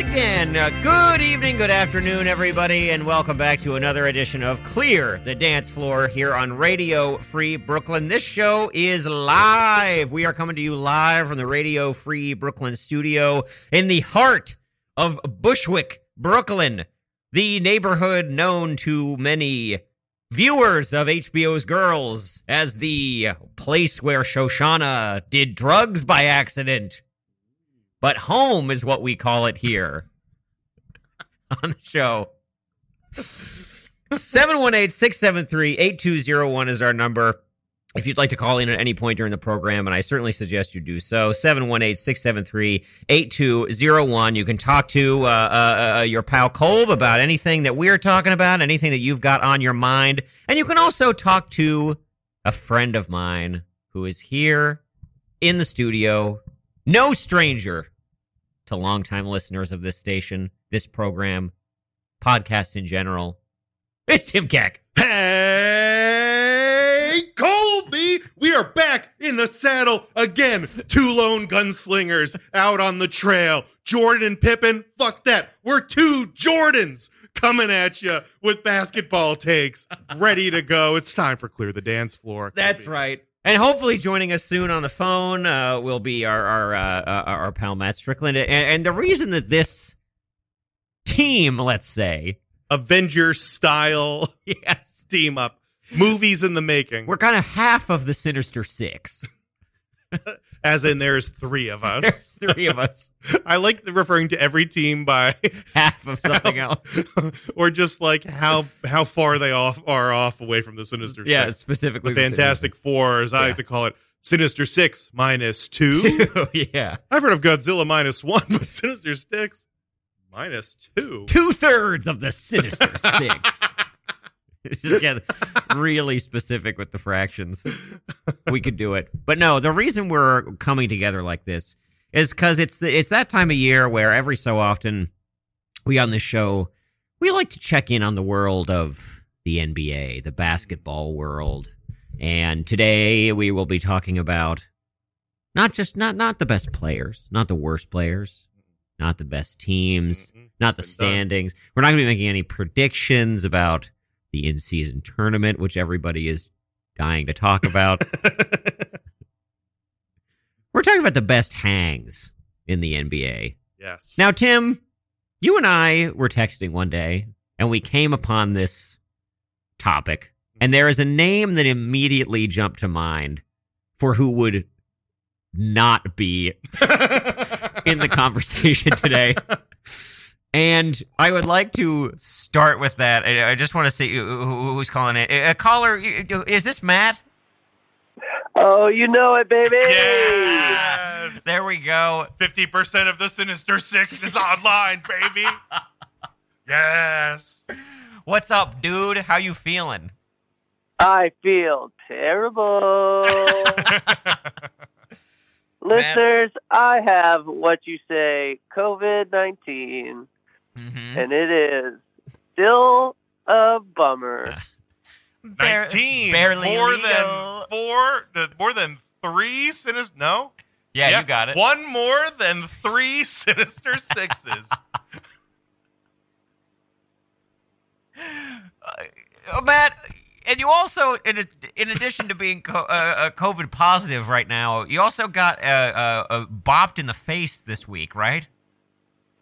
again. Uh, good evening, good afternoon, everybody, and welcome back to another edition of Clear the Dance Floor here on Radio Free Brooklyn. This show is live. We are coming to you live from the Radio Free Brooklyn studio in the heart of Bushwick, Brooklyn, the neighborhood known to many viewers of HBO's Girls as the place where Shoshanna did drugs by accident. But home is what we call it here on the show. 718 673 8201 is our number. If you'd like to call in at any point during the program, and I certainly suggest you do so, 718 673 8201. You can talk to uh, uh, uh, your pal Colb about anything that we're talking about, anything that you've got on your mind. And you can also talk to a friend of mine who is here in the studio, no stranger to longtime listeners of this station, this program, podcasts in general. It's Tim Keck. Hey, Colby! We are back in the saddle again. Two lone gunslingers out on the trail. Jordan and Pippen, fuck that. We're two Jordans coming at you with basketball takes, ready to go. It's time for Clear the Dance Floor. That's Colby. right. And hopefully, joining us soon on the phone uh, will be our our, uh, uh, our pal Matt Strickland. And, and the reason that this team, let's say, Avengers style yes, team up. Movies in the making. we're kind of half of the Sinister Six. As in, there's three of us. There's three of us, I like referring to every team by half of something else. or just like how how far they off are off away from the Sinister Yeah, Six. specifically The Fantastic Four, as I Yeah. like to call it, Sinister Six minus two. Oh, yeah, I've heard of Godzilla minus one, but Sinister Six minus two. two thirds of the Sinister Six. Just get really specific with the fractions. We could do it, but no. The reason we're coming together like this is because it's it's that time of year where every so often we on this show we like to check in on the world of the NBA, the basketball world, and today we will be talking about not just not not the best players, not the worst players, not the best teams, Mm-mm. not the standings. We're not going to be making any predictions about the in-season tournament, which everybody is dying to talk about. We're talking about the best hangs in the NBA. yes. Now, Tim, you and I were texting one day, and we came upon this topic, and there is a name that immediately jumped to mind for who would not be in the conversation today. And I would like to start with that. I I just want to see who- who- who's calling it. A caller, is this Matt? Oh, you know it, baby. yes. There we go. Fifty percent of the Sinister Six is online, baby. yes. What's up, dude? How you feeling? I feel terrible. Listeners, I have what you say COVID 19, Mm-hmm. and it is still a bummer. Bar- Nineteen. barely more legal. than four. the- More than three Sinister. No. Yeah, you got it. One more than three Sinister Sixes. Uh, Matt, and you also, in, a, in addition to being co- uh, uh, COVID positive right now, you also got uh, uh, uh, bopped in the face this week, right?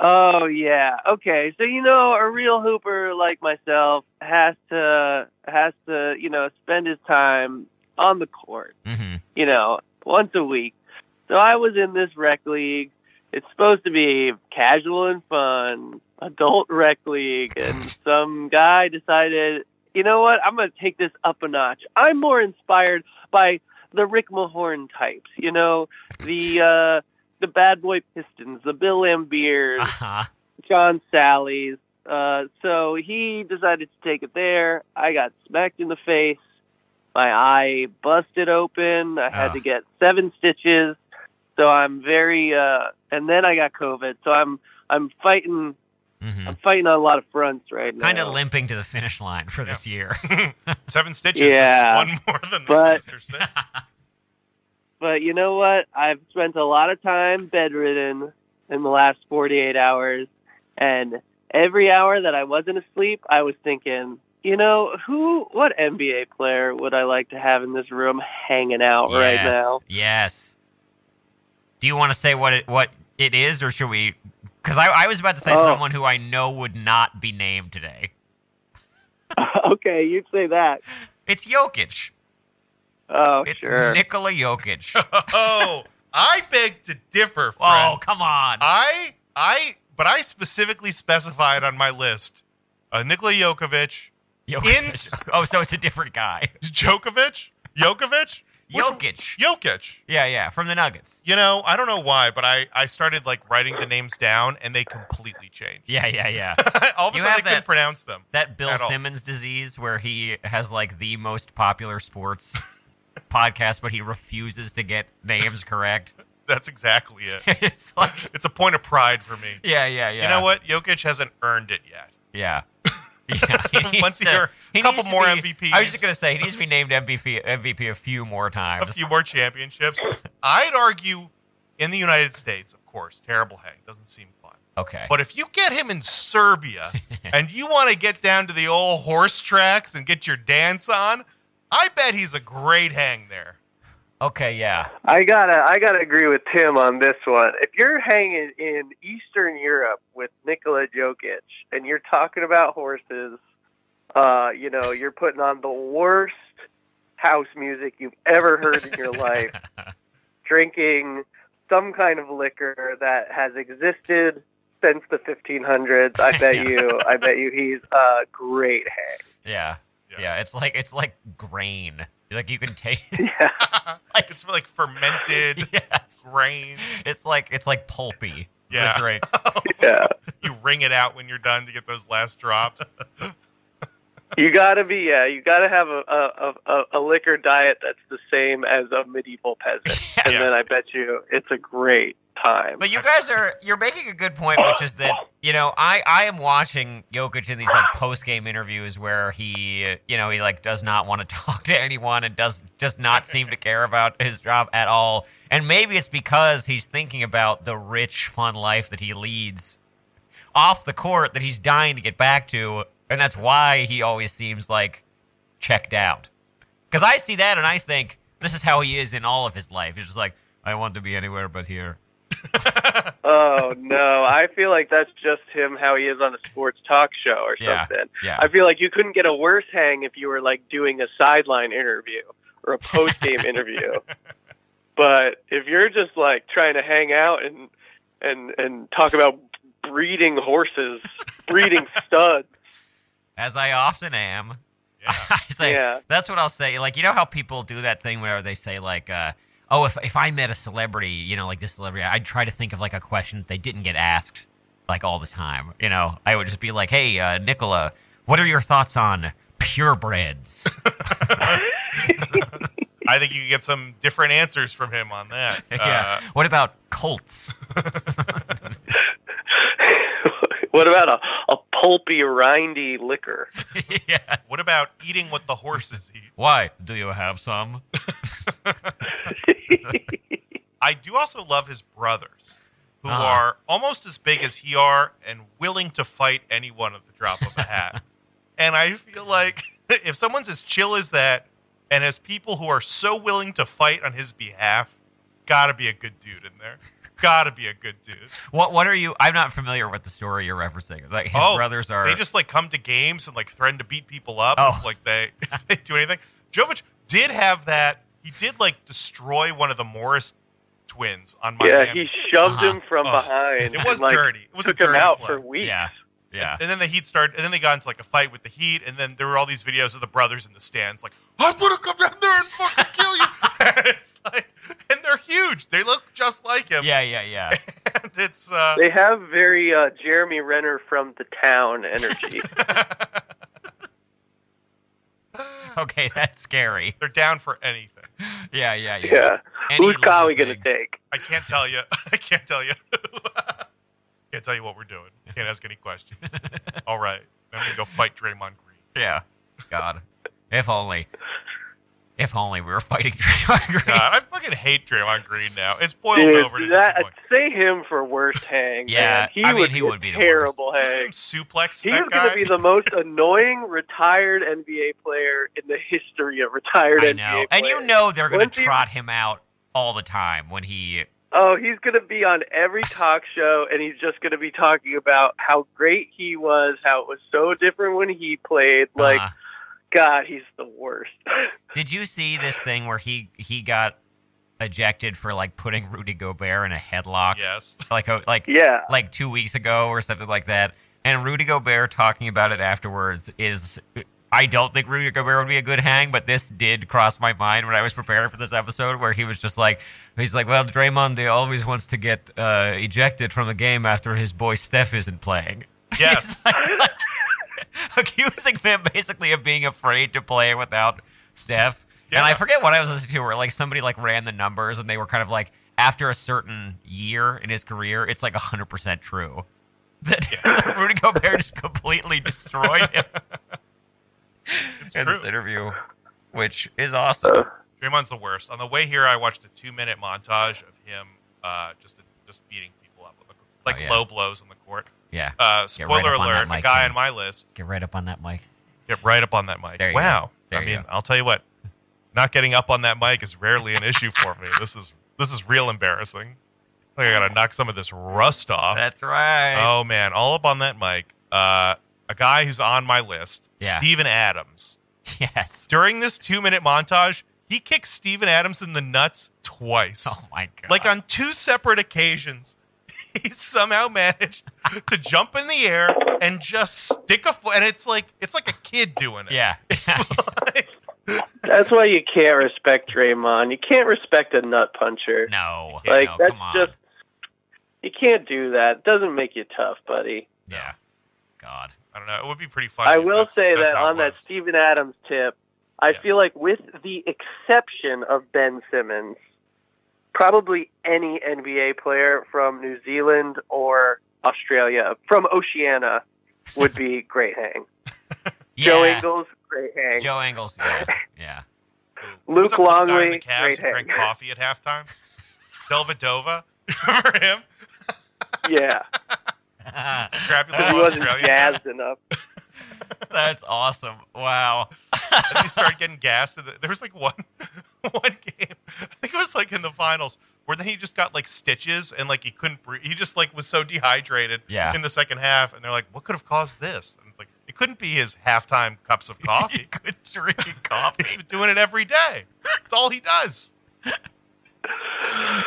Oh, yeah. Okay. So, you know, a real hooper like myself has to, has to, you know, spend his time on the court. Mm-hmm. you know, once a week. So I was in this rec league. It's supposed to be casual and fun, adult rec league, and some guy decided, you know what, I'm going to take this up a notch. I'm more inspired by the Rick Mahorn types, you know, the uh, the Bad Boy Pistons, the Bill Laimbeers, Uh-huh. John Salley's. Uh, so he decided to take it there. I got smacked in the face. My eye busted open. I had Ah. to get seven stitches. So I'm very, uh, and then I got COVID. So I'm, I'm fighting, hmm I'm fighting on a lot of fronts right now. Kind of limping to the finish line for this year. Seven stitches. Yeah. That's one more than the But- Sinister Six. But you know what? I've spent a lot of time bedridden, in the last 48 hours. And every hour that I wasn't asleep, I was thinking, you know, who, what NBA player would I like to have in this room hanging out right now? Yes. Do you want to say what it what it is, or should we? Because I, I was about to say Oh. someone who I know would not be named today. okay, you'd say that. It's Jokic. Oh, It's sure. Nikola Jokic. oh, I beg to differ, friend. oh, come on. I, I, but I specifically specified on my list uh, Nikola Jokovic, Jokic. oh, so it's a different guy. Djokovic, Jokovic, Which- Jokic. Jokic. Yeah, yeah, from the Nuggets. You know, I don't know why, but I, I started like writing the names down and they completely changed. Yeah, yeah, yeah. All of a You sudden, I have couldn't pronounce them. That Bill At all. Simmons disease where he has like the most popular sports podcast, but he refuses to get names correct. That's exactly it. it's like, It's a point of pride for me. yeah, yeah, yeah. You know what? Jokic hasn't earned it yet. Yeah. Yeah, he Once a year, he couple more be- MVPs. I was just gonna say he needs to be named MVP MVP a few more times. a few more championships. I'd argue in the United States, of course, terrible hang doesn't seem fun. Okay. But if you get him in Serbia and you want to get down to the old horse tracks and get your dance on, I bet he's a great hang there. Okay, yeah. I gotta, I gotta agree with Tim on this one. If you're hanging in Eastern Europe with Nikola Jokic and you're talking about horses, uh, you know, you're putting on the worst house music you've ever heard in your life, drinking some kind of liquor that has existed since the 1500s. I bet you, I bet you, he's a great hang. Yeah. Yeah. Yeah, it's like it's like grain. Like you can take Yeah, it's like fermented yes. grain. It's like it's like pulpy. the Yeah. drink. Oh. yeah. you wring it out when you're done to get those last drops. You gotta be, yeah. You gotta have a a, a a liquor diet that's the same as a medieval peasant, and Yes. then I bet you it's a great time. But you guys are you're making a good point, which is that you know I I am watching Jokic in these like post game interviews where he you know he like does not want to talk to anyone and does just not seem to care about his job at all. And maybe it's because he's thinking about the rich, fun life that he leads off the court that he's dying to get back to, and that's why he always seems like checked out. Because I see that and I think this is how he is in all of his life. He's just like I want to be anywhere but here. oh no, I feel like that's just him how he is on a sports talk show or Yeah. something. Yeah. I feel like you couldn't get a worse hang if you were like doing a sideline interview or a post game interview. But if you're just like trying to hang out and and and talk about breeding horses, breeding studs, as I often am. Yeah. I say Yeah. that's what I'll say. Like you know how people do that thing where they say like, uh, "Oh, if if I met a celebrity, you know, like this celebrity, I'd try to think of like a question that they didn't get asked like all the time. You know, I would just be like, "Hey, uh, Nicola, what are your thoughts on purebreds?" I think you could get some different answers from him on that. yeah. What about Colts? what about a, a pulpy, rindy liquor? yes. Uh, what about eating what the horses eat? Why? Do you have some? I do also love his brothers, who Uh-huh. are almost as big as he are and willing to fight anyone at the drop of a hat. and I feel like if someone's as chill as that and has people who are so willing to fight on his behalf, gotta be a good dude in there. Gotta be a good dude. What What are you? I'm not familiar with the story you're referencing. Like his Oh, brothers are. They just like come to games and like threaten to beat people up Oh. if like they if they do anything. Jovic did have that. He did like destroy one of the Morris twins on my. yeah, he shoved Uh-huh. him from Oh, behind. it was and, like, dirty. It was a took him out play. for weeks. yeah. Yeah. And then the Heat started, and then they got into like a fight with the Heat, and then there were all these videos of the brothers in the stands, like, "I'm gonna come down there and fucking kill you." and it's like, and they're huge. They look just like him. Yeah. Yeah. Yeah. and it's uh, They have very uh, Jeremy Renner from the town energy. Okay, that's scary. they're down for anything. Yeah, yeah, yeah. yeah. Any Who's little Kali going to take? I can't tell you. I can't tell you. can't tell you what we're doing. Can't ask any questions. All right, I'm gonna go fight Draymond Green. Yeah. God. If only. If only we were fighting Draymond Green. God, I fucking hate Draymond Green now. It's boiled Dude, over to that, this point. say him for worst hang. Yeah, man. he I mean, would he be would a be terrible You see hang. him suplex He that is guy. going to be the most annoying retired NBA player in the history of retired I NBA players. and you know they're going to trot him out all the time when he. Oh, he's going to be on every talk show, and he's just going to be talking about how great he was, how it was so different when he played. Like, uh, God, he's the worst. did you see this thing where he he got ejected for like putting Rudy Gobert in a headlock, yes. like a, like yeah. like two weeks ago or something like that. And Rudy Gobert talking about it afterwards is. I don't think Rudy Gobert would be a good hang, but this did cross my mind when I was preparing for this episode, where he was just like, he's like, well, Draymond, they always wants to get uh, ejected from the game after his boy Steph isn't playing. Yes. accusing them basically of being afraid to play without Steph. Yeah. And I forget what I was listening to, where like somebody like ran the numbers, and they were kind of like, after a certain year in his career, it's like hundred percent true that Rudy Gobert just completely destroyed him It's in true. this interview, which is awesome. Uh, Draymond's the worst. On the way here, I watched a two-minute montage of him uh, just just beating people up, with the- like Oh, yeah. low blows on the court. Yeah, Uh, spoiler right up on alert: a mic, guy Ken. on my list get right up on that mic. get right up on that mic. There you wow. go. There I mean, go. I'll tell you what, not getting up on that mic is rarely an issue for me. This is this is real embarrassing. I I gotta knock some of this rust off. That's right. Oh man, all up on that mic. Uh, a guy who's on my list, Yeah. Steven Adams. yes. During this two-minute montage, he kicks Steven Adams in the nuts twice. Oh my god. Like on two separate occasions, he somehow managed to jump in the air and just stick a foot. And it's like it's like a kid doing it. yeah. It's like, that's why you can't respect Draymond. You can't respect a nut puncher. no. like no, that's come on. just you can't do that. It doesn't make you tough, buddy. yeah. God. I don't know. It would be pretty funny. I will that's- say that's that on that was. Steven Adams tip, I Yes. feel like with the exception of Ben Simmons, probably any NBA player from New Zealand or Australia, from Oceania, would be great hang. Joe Yeah. Ingles, great hang. Joe Angles. Yeah. Yeah. Luke who's that little guy in the Longley, Cavs great who drank coffee at halftime. Dellavedova. Remember him? Yeah, Scrappy he wasn't Australian. guy. enough. That's awesome. Wow. and he started getting gassed. And there was like one, one game. I think it was like in the finals where then he just got like stitches and like he couldn't breathe. He just like was so dehydrated Yeah. in the second half. And they're like, what could have caused this? And it's like it couldn't be his halftime cups of coffee. He coffee. could drink He's been doing it every day. It's all he does.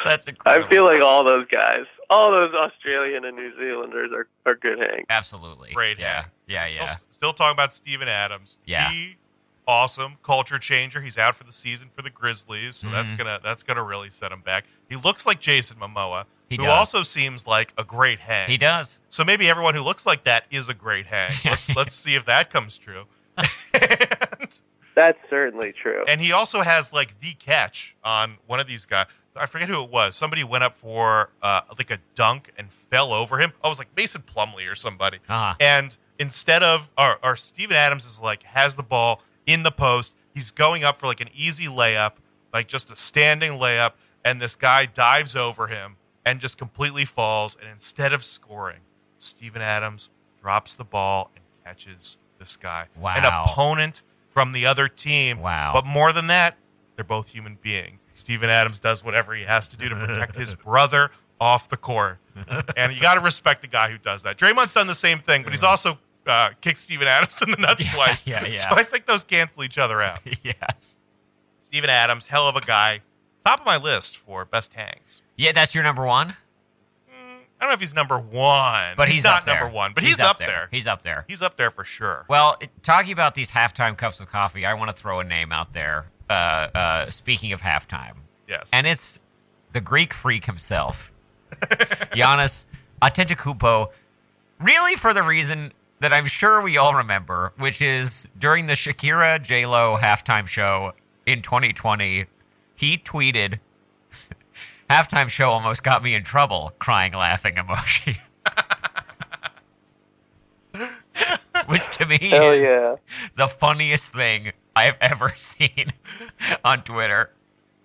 That's incredible. I feel like all those guys, all those Australian and New Zealanders are, are good hangs. absolutely Great Yeah. hang. Yeah. Yeah. Still, still talking about Steven Adams. Yeah. He, awesome culture changer. He's out for the season for the Grizzlies, so that's Mhm. gonna that's gonna really set him back. He looks like Jason Momoa, He who does. also seems like a great hang. He does. So maybe everyone who looks like that is a great hang. Let's let's see if that comes true. and, That's certainly true. and he also has like the catch on one of these guys. I forget who it was. Somebody went up for uh, like a dunk and fell over him. I was like Mason Plumlee or somebody. Uh-huh. And instead of our, or Steven Adams is like has the ball in the post. He's going up for like an easy layup, like just a standing layup, and this guy dives over him and just completely falls. And instead of scoring, Steven Adams drops the ball and catches this guy. Wow. An opponent from the other team. Wow. But more than that, they're both human beings. Steven Adams does whatever he has to do to protect his brother off the court. And you got to respect the guy who does that. Draymond's done the same thing, but he's also uh, kicked Steven Adams in the nuts Yeah, twice. yeah, yeah. So. I think those cancel each other out. yes. Steven Adams, hell of a guy. Top of my list for best hangs. Yeah, that's your number one. Mm, I don't know if he's number one, But he's, not up there. number one, but he's, up, there. He's up there. He's up there for sure. Well, it- talking about these halftime cups of coffee, I want to throw a name out there. Uh, uh, speaking of halftime, Yes. and it's the Greek freak himself, Giannis Antetokounmpo. Really, for the reason that I'm sure we all remember, which is during the Shakira J Lo halftime show in 2020, he tweeted, "Halftime show almost got me in trouble." Crying, laughing emoji. which to me Hell is yeah. the funniest thing I've ever seen on Twitter.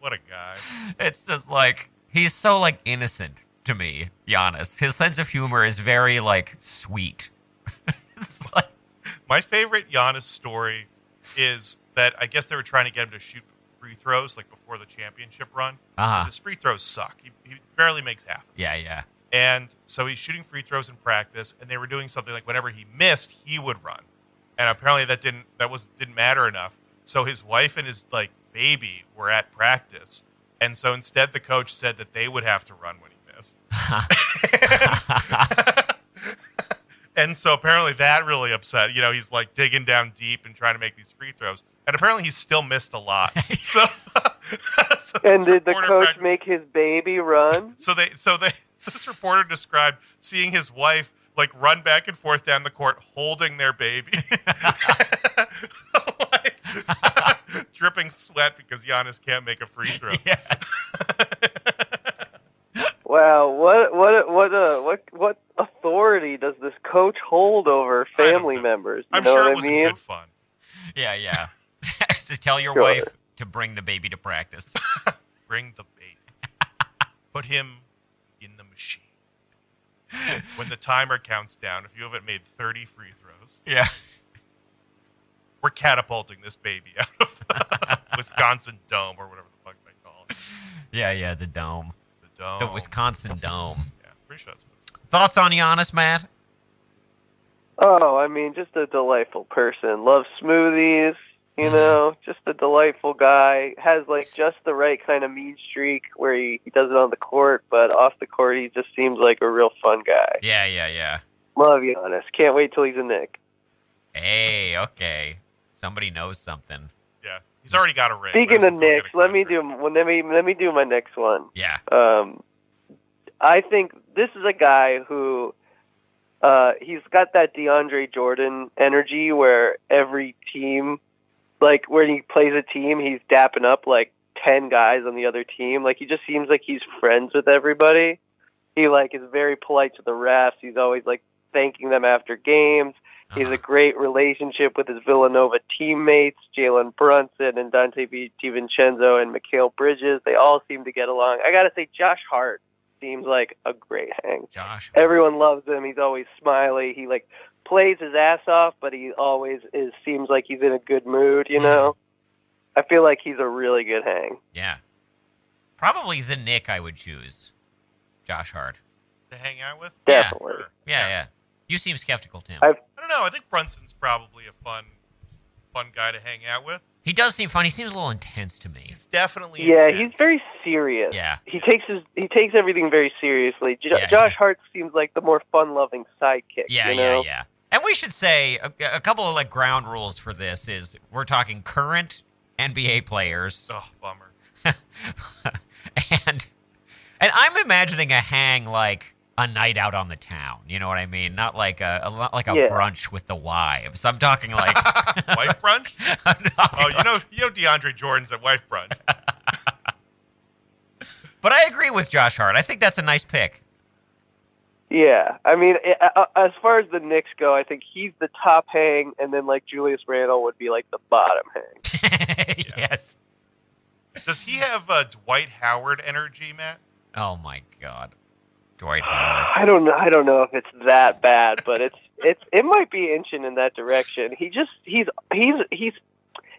What a guy. It's just like he's so like innocent to me, Giannis. His sense of humor is very like sweet. it's like My favorite Giannis story is that I guess they were trying to get him to shoot free throws like before the championship run. uh His free throws suck. He, he barely makes half. yeah, yeah. And so he's shooting free throws in practice, and they were doing something like whenever he missed, he would run. And apparently that didn't that was didn't matter enough. So his wife and his like baby were at practice, and so instead the coach said that they would have to run when he missed. and so apparently that really upset. You know, he's like digging down deep and trying to make these free throws, and apparently he still missed a lot. So, so And did the coach practiced- make his baby run? so they so they this reporter described seeing his wife like run back and forth down the court holding their baby. like, dripping sweat because Giannis can't make a free throw. yeah. Wow, what what what uh what what authority does this coach hold over family members? You I'm know sure what it I was mean? good fun. Yeah, yeah. to tell your Sure. wife to bring the baby to practice. Bring the baby. Put him in the machine. When the timer counts down, if you haven't made 30 free throws, yeah. we're catapulting this baby out of the Wisconsin Dome or whatever the fuck they call it. Yeah, yeah, the dome. The Dome. The Wisconsin Dome. Yeah, pretty sure that's what it's Thoughts on Giannis, Matt? Oh, I mean, just a delightful person. Loves smoothies, you Mhm. know, just a delightful guy. Has like just the right kind of mean streak where he, he does it on the court, but off the court he just seems like a real fun guy. Yeah, yeah, yeah. Love Giannis. Can't wait till he's a Knick. Hey, okay. Somebody knows something. Yeah, he's already got a ring. Speaking of well Knicks, let me do well, let me let me do my next one. Yeah. Um, I think this is a guy who uh, he's got that DeAndre Jordan energy where every team, like when he plays a team, he's dapping up like ten guys on the other team. Like he just seems like he's friends with everybody. He like is very polite to the refs. He's always like thanking them after games. He has Uh-huh. a great relationship with his Villanova teammates, Jalen Brunson and Donte Di- DiVincenzo and Mikal Bridges. They all seem to get along. I got to say, Josh Hart seems like a great hang. Josh. Everyone loves him. He's always smiley. He like plays his ass off, but he always is seems like he's in a good mood. You know, I feel like he's a really good hang. Yeah. Probably the Knick I would choose. Josh Hart. to hang out with. Yeah. Definitely. Sure. Yeah, yeah. You seem skeptical, Tim. I- I don't know. I think Brunson's probably a fun, fun guy to hang out with. he does seem fun. He seems a little intense to me. He's definitely Yeah, intense. he's very serious. Yeah. He takes his he takes everything very seriously. J- Yeah, Josh yeah. Hart seems like the more fun-loving sidekick. Yeah, you know? yeah, yeah. And we should say a, a couple of like ground rules for this is we're talking current NBA players, Oh, bummer. and and I'm imagining a hang like a night out on the town. You know what I mean? Not like a, a lo- like a Yeah. brunch with the wives. I'm talking like wife brunch. Oh, you know, you know DeAndre Jordan's at wife brunch. But I agree with Josh Hart. I think that's a nice pick. Yeah, I mean, uh, as far as the Knicks go, I think he's the top hang, and then like Julius Randle would be like the bottom hang. Yes. Does he have uh, Dwight Howard energy, Matt? Oh my God, Dwight Howard. I don't know. I don't know if it's that bad, but it's it's it might be inching in that direction. He just he's he's he's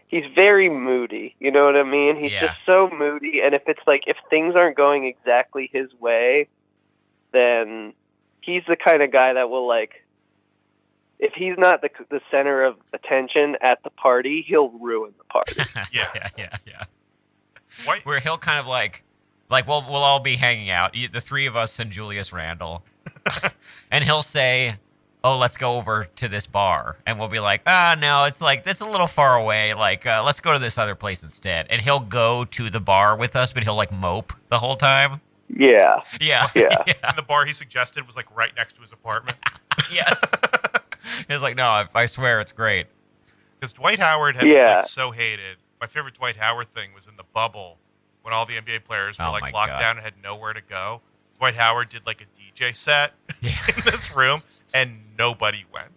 he's very moody. You know what I mean? He's Yeah. just so moody, and if it's like if things aren't going exactly his way, then he's the kind of guy that will like. If he's not the the center of attention at the party, he'll ruin the party. Yeah. yeah, yeah, yeah. Dwight. Where he'll kind of like, like we'll we'll all be hanging out, the three of us and Julius Randle, and he'll say, "Oh, let's go over to this bar," and we'll be like, "Ah, no, it's like that's a little far away. Like, uh, let's go to this other place instead." And he'll go to the bar with us, but he'll like mope the whole time. Yeah, Yeah, Yeah. yeah, And the bar he suggested was like right next to his apartment. yes. He's like, "No, I, I swear it's great." Because Dwight Howard had Yeah. like so hated. My favorite Dwight Howard thing was in the bubble when all the NBA players were Oh like locked God. down and had nowhere to go. Dwight Howard did like a DJ set Yeah. in this room, and nobody went.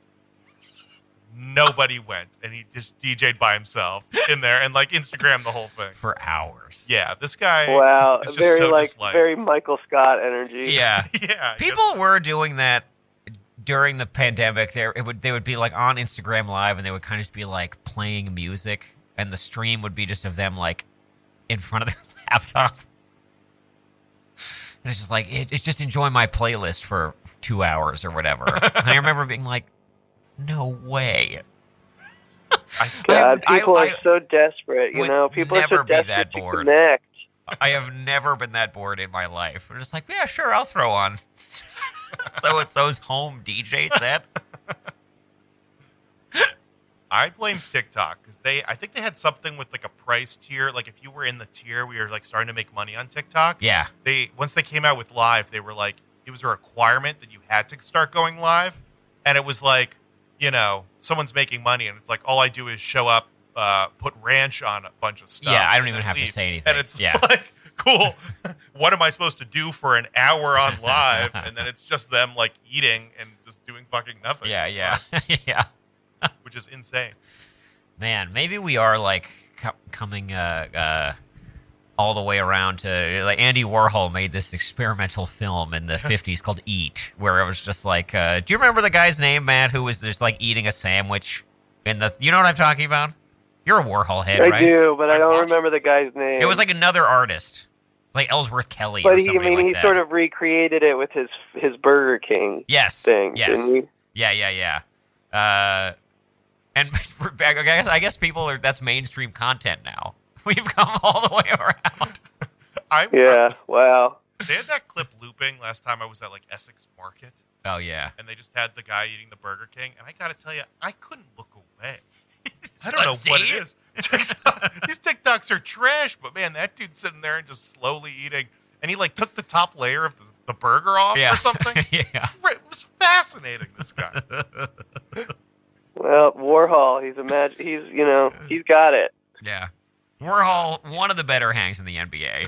Nobody went, and he just DJ'd by himself in there and like Instagram the whole thing. for hours. Yeah, this guy. Wow, is just very so like disliked. very Michael Scott energy. Yeah. Yeah, he People were doing that during the pandemic. There, it would they would be like on Instagram Live, and they would kind of just be like playing music, and the stream would be just of them like in front of their laptop. And it's just like it, it's just enjoy my playlist for two hours or whatever. and I remember being like, "No way." I- God, I- people I- are so desperate. You know, people are never so be that desperate to connect. I have never been that bored in my life. I'm just like, yeah, sure, I'll throw on so and so's home DJ set. I blame TikTok because they. I think they had something with like a price tier. Like if you were in the tier, we were like starting to make money on TikTok. Yeah, They once they came out with live, they were like it was a requirement that you had to start going live, and it was like you know someone's making money, and it's like all I do is show up, uh, put ranch on a bunch of stuff. yeah. I don't even have to say anything. And it's yeah, like cool. what am I supposed to do for an hour on live? and then it's just them like eating and just doing fucking nothing. yeah, yeah, yeah. which is insane. Man, maybe we are like co- coming uh, uh, all the way around to like Andy Warhol made this experimental film in the '50s called Eat, where it was just like, uh, do you remember the guy's name, Matt, who was just like eating a sandwich in the? You know what I'm talking about? You're a Warhol head, I right? do, but I I don't watched remember the guy's name. It was like another artist, like Ellsworth Kelly. but or he, I mean, like he that. sort of recreated it with his his Burger King yes, thing, yes, didn't he? yeah, yeah, yeah. Uh, and I guess, I guess people are that's mainstream content now. We've come all the way around. I Yeah. Wow. they had that clip looping last time I was at like Essex Market, Oh yeah, and they just had the guy eating the Burger King, and I gotta tell you, I couldn't look away. I don't know Let's what it is. TikTok, these TikToks are trash, but man, that dude's sitting there and just slowly eating, and he like took the top layer of the, the burger off yeah, or something. yeah. It was fascinating. This guy. Well, Warhol, he's a mag- he's you know he's got it. yeah. Warhol, one of the better hangs in the NBA,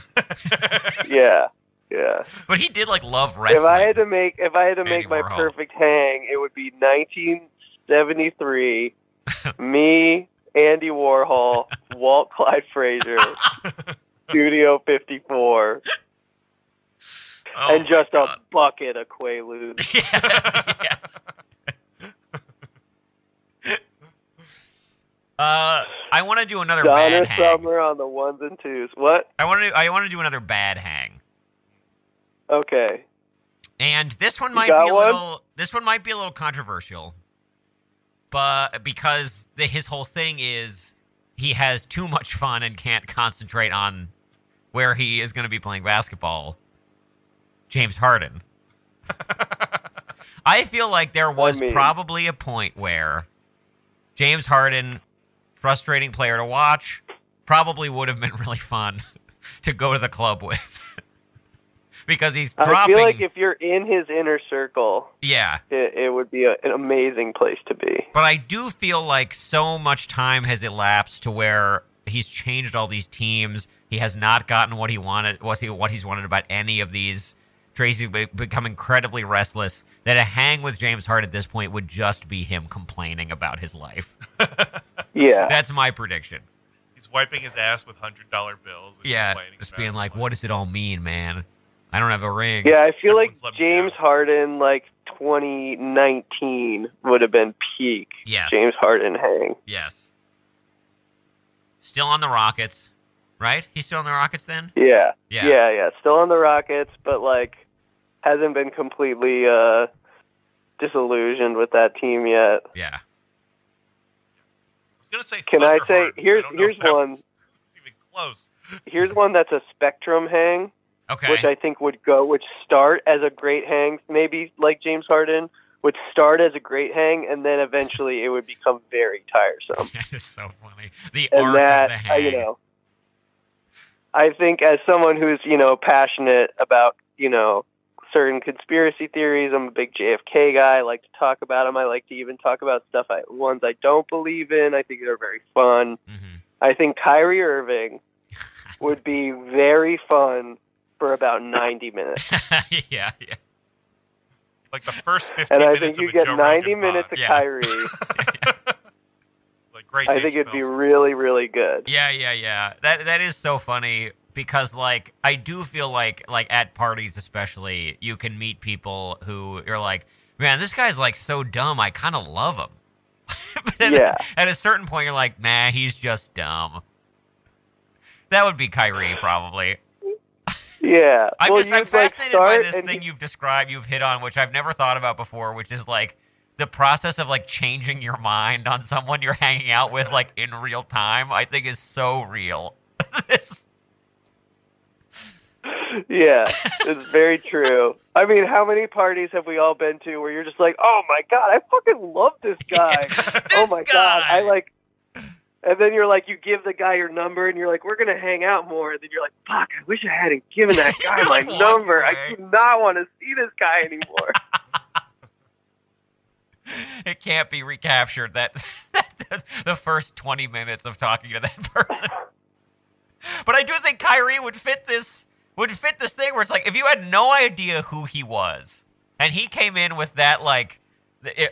Yeah. Yeah. but he did like love wrestling. If I had to make if I had to Andy make my Warhol. perfect hang, it would be 1973. me, Andy Warhol, Walt Clyde Frazier, Studio 54, Oh, and just my a bucket of Quaaludes. Yeah, yes. Uh, I want to do another Donna bad hang. Summer on the ones and twos. What? I want to. I want to do another bad hang. Okay. And this one You might be a one? little. This one might be a little controversial, but because the, his whole thing is he has too much fun and can't concentrate on where he is going to be playing basketball. James Harden. I feel like there was mean- probably a point where James Harden, frustrating player to watch, probably would have been really fun to go to the club with. because he's dropping. I feel like if you're in his inner circle, yeah. it, it would be a, an amazing place to be. But I do feel like so much time has elapsed to where he's changed all these teams. He has not gotten what he wanted, what he what he's wanted about any of these. Tracy become incredibly restless. That a hang with James Harden at this point would just be him complaining about his life. Yeah. That's my prediction. He's wiping his ass with hundred dollar bills. And Yeah, complaining just about being it. like, "What does it all mean, man? I don't have a ring." Yeah, I feel like Everyone's let me James. Harden, like 2019, would have been peak Yes. James Harden hang. Yes. Still on the Rockets, right? He's still on the Rockets then. Yeah. Yeah. yeah, yeah. Still on the Rockets, but like hasn't been completely uh disillusioned with that team yet. Yeah. I was gonna say. Can I say- here's- I here's one. Even close. Here's one that's a spectrum hang, Okay. which I think would go would start as a great hang, maybe like James Harden, would start as a great hang and then eventually it would become very tiresome. that is so funny. The and arc that of the uh, hang. you know i think as someone who's you know passionate about you know certain conspiracy theories i'm a big jfk guy i like to talk about them i like to even talk about stuff I, ones i don't believe in i think they're very fun Mhm. i think kyrie irving would be very fun for about 90 minutes yeah, yeah. Like the first fifteen and i minutes think you get Joe 90 Rogan minutes pod. of Yeah. kyrie great. I think it'd be really, really good. Yeah, yeah, yeah. That that is so funny because like I do feel like like at parties especially you can meet people who you're like, man, this guy's like so dumb. I kind of love him. but then Yeah. at a certain point you're like, nah, he's just dumb. That would be Kyrie probably. Yeah. I'm well, just I'm you'd, like, fascinated by this thing you- you've described, you've hit on, which I've never thought about before, which is like the process of like changing your mind on someone you're hanging out with like in real time. I think is so real. this, Yeah, it's very true. I mean, how many parties have we all been to where you're just like, "Oh my god, I fucking love this guy." oh This my god, I like. And then you're like, you give the guy your number, and you're like, "We're gonna hang out more." And then you're like, "Fuck, I wish I hadn't given that guy my number. I do not want to see this guy anymore." it can't be recaptured. That, that the first 20 minutes of talking to that person. But I do think Kyrie would fit this would fit this thing where it's like if you had no idea who he was and he came in with that like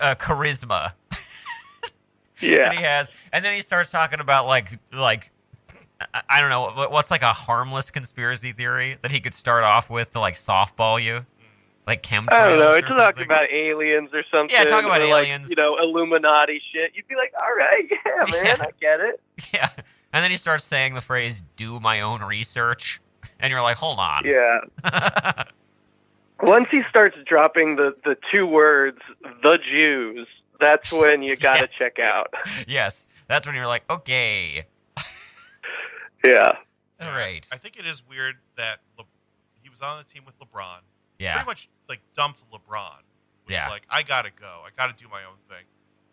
uh, charisma that yeah, he has, and then he starts talking about like like I- I don't know what's like a harmless conspiracy theory that he could start off with to like softball you, like chemtrails. I don't know. It's talking about aliens or something. Yeah, talk about or, like, aliens. you know, Illuminati shit. You'd be like, "All right, yeah, man, Yeah. I get it." Yeah. And then he starts saying the phrase "do my own research," and you're like, "Hold on." Yeah. Once he starts dropping the the two words, the Jews, that's when you got to Yes. check out. yes, that's when you're like, "Okay, Yeah. all right." I think it is weird that Le- he was on the team with LeBron. Yeah, Pretty much like dumped LeBron. Was Yeah. like, I gotta go. I gotta do my own thing.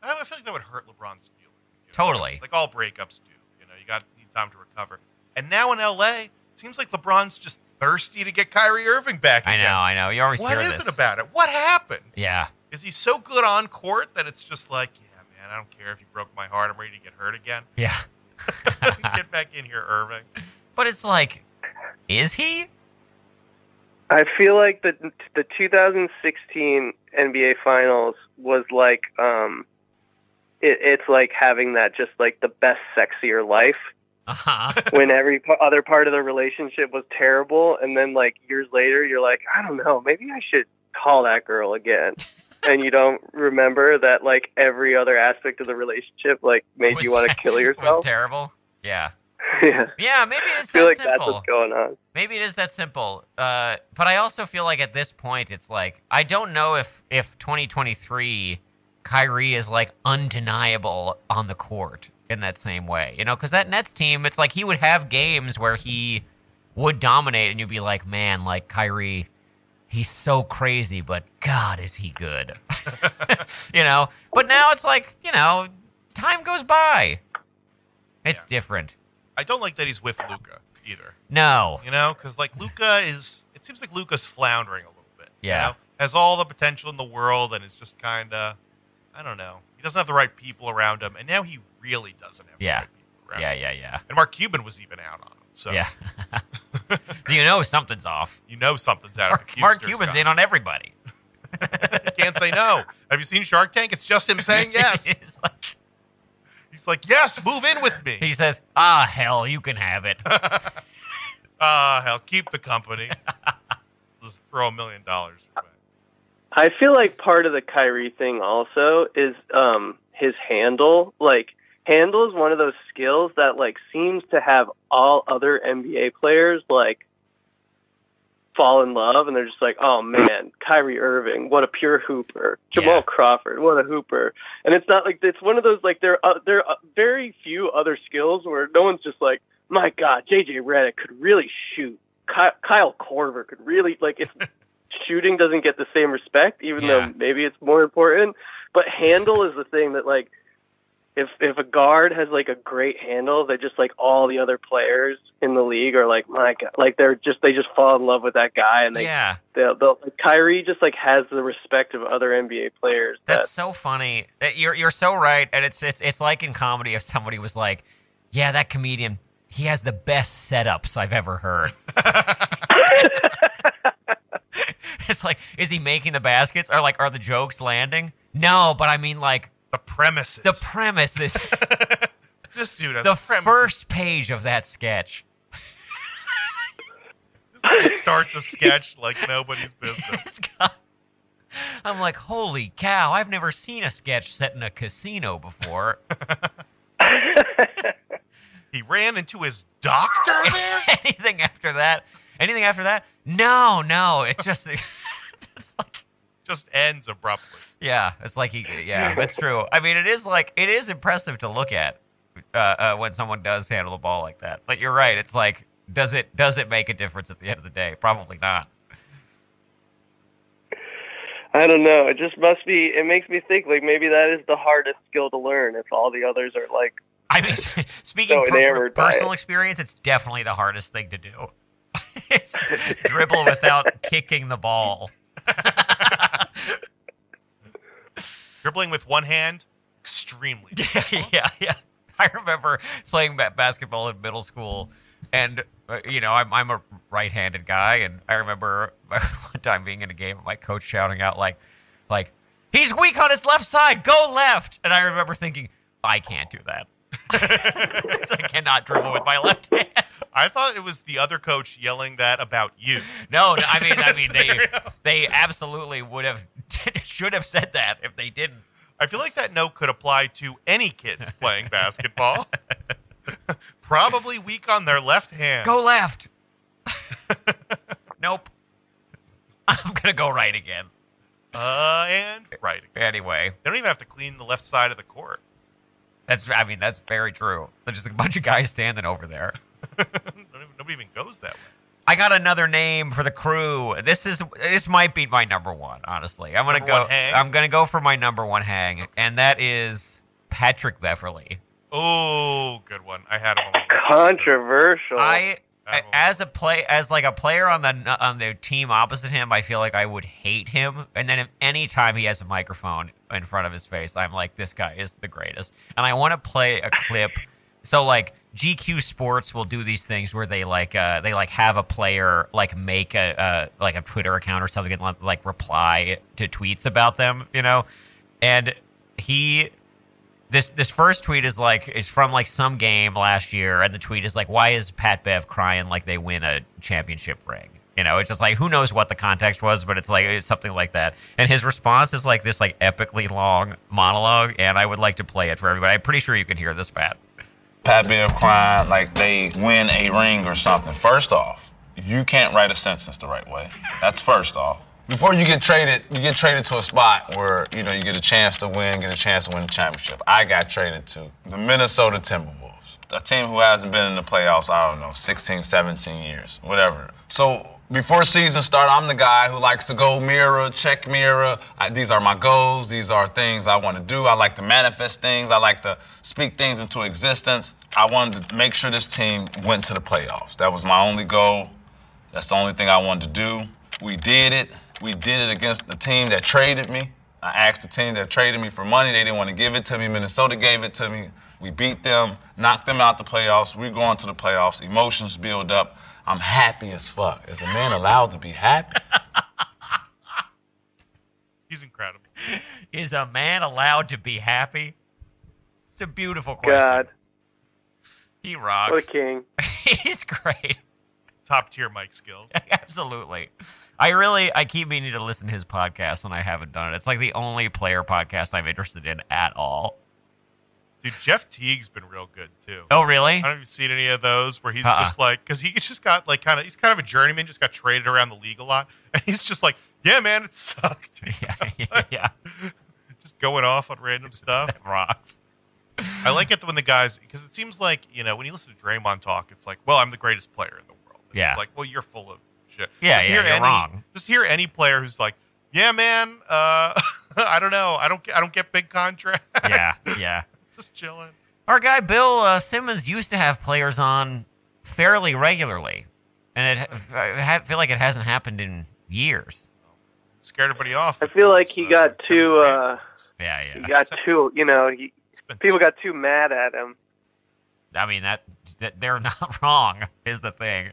I I feel like that would hurt LeBron's feelings. you know? Totally. Like all breakups do. You know, you got need time to recover. And now in LA, it seems like LeBron's just thirsty to get Kyrie Irving back. I know, I know. You always What hear is this. it about it? What happened? Yeah, Is he so good on court that it's just like, yeah, man, I don't care if you broke my heart. I'm ready to get hurt again. yeah. get back in here, Irving. but it's like, is he? I feel like the the 2016 NBA Finals was like um it, it's like having that just like the best sexier life Uh huh. when every p- other part of the relationship was terrible and then like years later you're like I don't know maybe I should call that girl again and you don't remember that like every other aspect of the relationship like made Was you want to kill yourself. Was terrible. Yeah. yeah Yeah, maybe it's I feel that like that's simple. what's going on Maybe it is that simple. Uh, but I also feel like at this point, it's like I don't know if if 2023 Kyrie is like undeniable on the court in that same way, you know, because that Nets team, it's like he would have games where he would dominate, and you'd be like, man, like Kyrie, he's so crazy, but God, is he good, you know? But now it's like, you know, time goes by. It's Yeah. different. I don't like that he's with Luka either. No. You know, because like Luka is, it seems like Luka's floundering a little bit. you Yeah. know? has all the potential in the world, and is just kind of, I don't know. He doesn't have the right people around him, and now he really doesn't have Yeah. the right people around Yeah, yeah, yeah. And Mark Cuban was even out on him, so Yeah. Do you know something's off? you know something's out Mark, of the Mark Cubesters Cuban's guy. in on everybody. Can't say no. Have you seen Shark Tank? It's just him saying yes. He's like- He's like, yes, move in with me. he says, "Ah, hell, you can have it." Ah, hell, keep the company. Just throw a million dollars. I feel like part of the Kyrie thing also is um his handle. Like handle is one of those skills that like seems to have all other NBA players like fall in love and they're just like, oh man, Kyrie Irving, what a pure hooper. Jamal Yeah. Crawford, what a hooper. And it's not like it's one of those like there are uh, there are very few other skills where no one's just like, my God, JJ Redick could really shoot. Ky- Kyle Korver could really like it's shooting doesn't get the same respect, even Yeah. though maybe it's more important. But handle is the thing that like if if a guard has like a great handle, they just like all the other players in the league are like my god, like they're just they just fall in love with that guy, and they yeah, they'll, they'll like, Kyrie just like has the respect of other NBA players. That, that's so funny. That You're you're so right, and it's it's it's like in comedy if somebody was like, "Yeah, that comedian, he has the best setups I've ever heard." it's like, is he making the baskets, or like, are the jokes landing? No, but I mean, like, the premises. the premises. is this dude has the premises. first page of that sketch. This guy starts a sketch like nobody's business. I'm like, holy cow! I've never seen a sketch set in a casino before. He ran into his doctor there. anything after that? Anything after that? No, no. It just, it's like, Just ends abruptly. yeah, it's like he, yeah, that's true. I mean, it is like it is impressive to look at uh, uh, when someone does handle the ball like that. But you're right. It's like, does it does it make a difference at the end of the day? Probably not. I don't know. It just must be. It makes me think like maybe that is the hardest skill to learn. If all the others are like, I mean, speaking So per- from personal it. experience, it's definitely the hardest thing to do. it's dribble without kicking the ball. Dribbling with one hand, extremely. yeah, yeah, yeah. I remember playing basketball in middle school, and uh, you know, I'm I'm a right-handed guy, and I remember one time being in a game, my coach shouting out like, like, he's weak on his left side, go left, and I remember thinking, I can't do that. I cannot dribble with my left hand. I thought it was the other coach yelling that about you. No, no, I mean, I mean, they they absolutely would have should have said that if they didn't. I feel like that note could apply to any kids playing basketball. Probably weak on their left hand. Go left. nope. I'm gonna go right again. Uh, and right. Anyway, They don't even have to clean the left side of the court. that's I mean that's very true. There's just a bunch of guys standing over there. Nobody even goes that way. I got another name for the crew. This is this might be my number one. Honestly, I'm gonna Number go. I'm gonna go for my number one hang, and that is Patrick Beverley. Oh, good one. I had him on my list. controversial. I I have him on as a play as like a player on the on the team opposite him, I feel like I would hate him. And then if any time he has a microphone in front of his face, I'm like, this guy is the greatest. And I want to play a clip. So like GQ Sports will do these things where they like uh, they like have a player like make a uh, like a Twitter account or something and like reply to tweets about them, you know. And he this this first tweet is like is from like some game last year, and the tweet is like, "Why is Pat Bev crying like they win a championship ring?" You know, it's just like who knows what the context was, but it's like it's something like that. And his response is like this like epically long monologue, and I would like to play it for everybody. I'm pretty sure you can hear this, Pat. Pat Bev crying like they win a ring or something. First off, you can't write a sentence the right way. That's first off. Before you get traded, you get traded to a spot where, you know, you get a chance to win, get a chance to win the championship. I got traded to the Minnesota Timberwolves, a team who hasn't been in the playoffs, I don't know, 16, 17 years, whatever. So before season start, I'm the guy who likes to go mirror, check mirror. I, these are my goals. These are things I want to do. I like to manifest things. I like to speak things into existence. I wanted to make sure this team went to the playoffs. That was my only goal. That's the only thing I wanted to do. We did it. We did it against the team that traded me. I asked the team that traded me for money. They didn't want to give it to me. Minnesota gave it to me. We beat them, knocked them out the playoffs. We're going to the playoffs. Emotions build up. I'm happy as fuck. Is a man allowed to be happy? He's incredible. Is a man allowed to be happy? It's a beautiful question. God, He rocks. what a king. He's great. Top tier mic skills. Absolutely. I really I keep meaning to listen to his podcast and I haven't done it. It's like the only player podcast I'm interested in at all. Dude, Jeff Teague's been real good too. Oh really? I don't know if you've seen any of those where he's Uh-uh. just like, because he just got like kind of, he's kind of a journeyman, just got traded around the league a lot, and he's just like, yeah, man, it sucked. yeah, yeah, yeah. just going off on random stuff. That rocks. I like it when the guys, because it seems like you know when you listen to Draymond talk, it's like, well, I'm the greatest player in the world. And Yeah. It's like, well, you're full of shit. Yeah, Just yeah, hear you're any, wrong. Just hear any player who's like, yeah, man, uh, I don't know, I don't, I don't get big contracts. Yeah, yeah. Just chilling. Our guy Bill uh, Simmons used to have players on fairly regularly, and it, I feel like it hasn't happened in years. Scared everybody off. I feel like he those, got too. Uh, Yeah, he got too. You know, he, people got too mad at him. I mean that, that they're not wrong is the thing.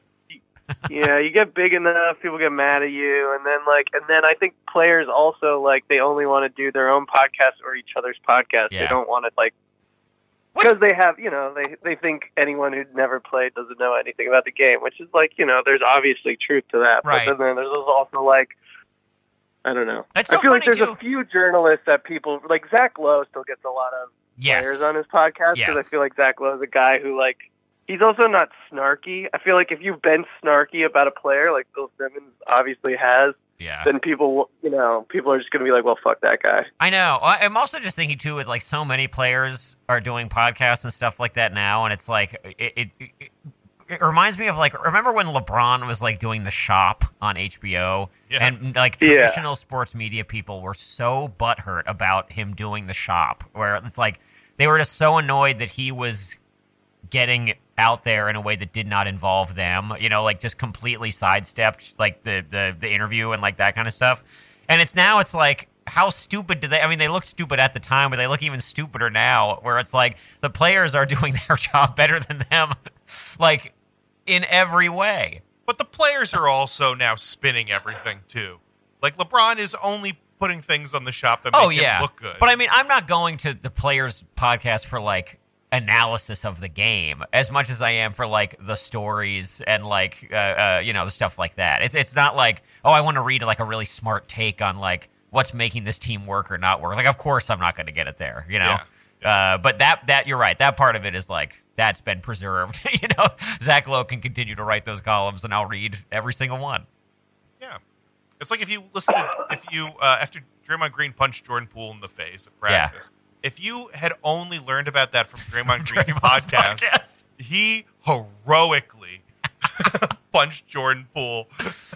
yeah, you get big enough, people get mad at you, and then like, and then I think players also like they only want to do their own podcast or each other's podcast. Yeah. They don't want to like because they have, you know, they they think anyone who'd never played doesn't know anything about the game, which is like, you know, there's obviously truth to that. Right. But then there's also like, I don't know. That's so I feel like there's too. a few journalists that people like Zach Lowe still gets a lot of Yes. players on his podcast because Yes. I feel like Zach Lowe's a guy who like he's also not snarky. I feel like if you've been snarky about a player like Bill Simmons obviously has, Yeah. then people, you know, people are just going to be like, well, fuck that guy. I know. I- I'm also just thinking too, is like so many players are doing podcasts and stuff like that now, and it's like it, it, it, it reminds me of like remember when LeBron was like doing the shop on HBO, Yeah. and like Yeah. traditional sports media people were so butthurt about him doing the shop, where it's like they were just so annoyed that he was getting out there in a way that did not involve them, you know, like just completely sidestepped like the the, the interview and like that kind of stuff. And it's now it's like how stupid do they I mean they looked stupid at the time, but they look even stupider now where it's like the players are doing their job better than them like in every way. But the players are also now spinning everything too. Like LeBron is only putting things on the shop that oh, make Oh him yeah. look good. But I mean, I'm not going to the players podcast for like analysis of the game as much as I am for like the stories and like uh, uh, you know the stuff like that. It's it's not like oh I want to read like a really smart take on like what's making this team work or not work. Like of course I'm not going to get it there, you know. Uh, but that that you're right. That part of it is like that's been preserved. you know, Zach Lowe can continue to write those columns, and I'll read every single one. yeah. It's like if you listen to, if you uh, after Draymond Green punched Jordan Poole in the face at practice. If you had only learned about that from Draymond Green's Draymond's podcast, he heroically punched Jordan Poole,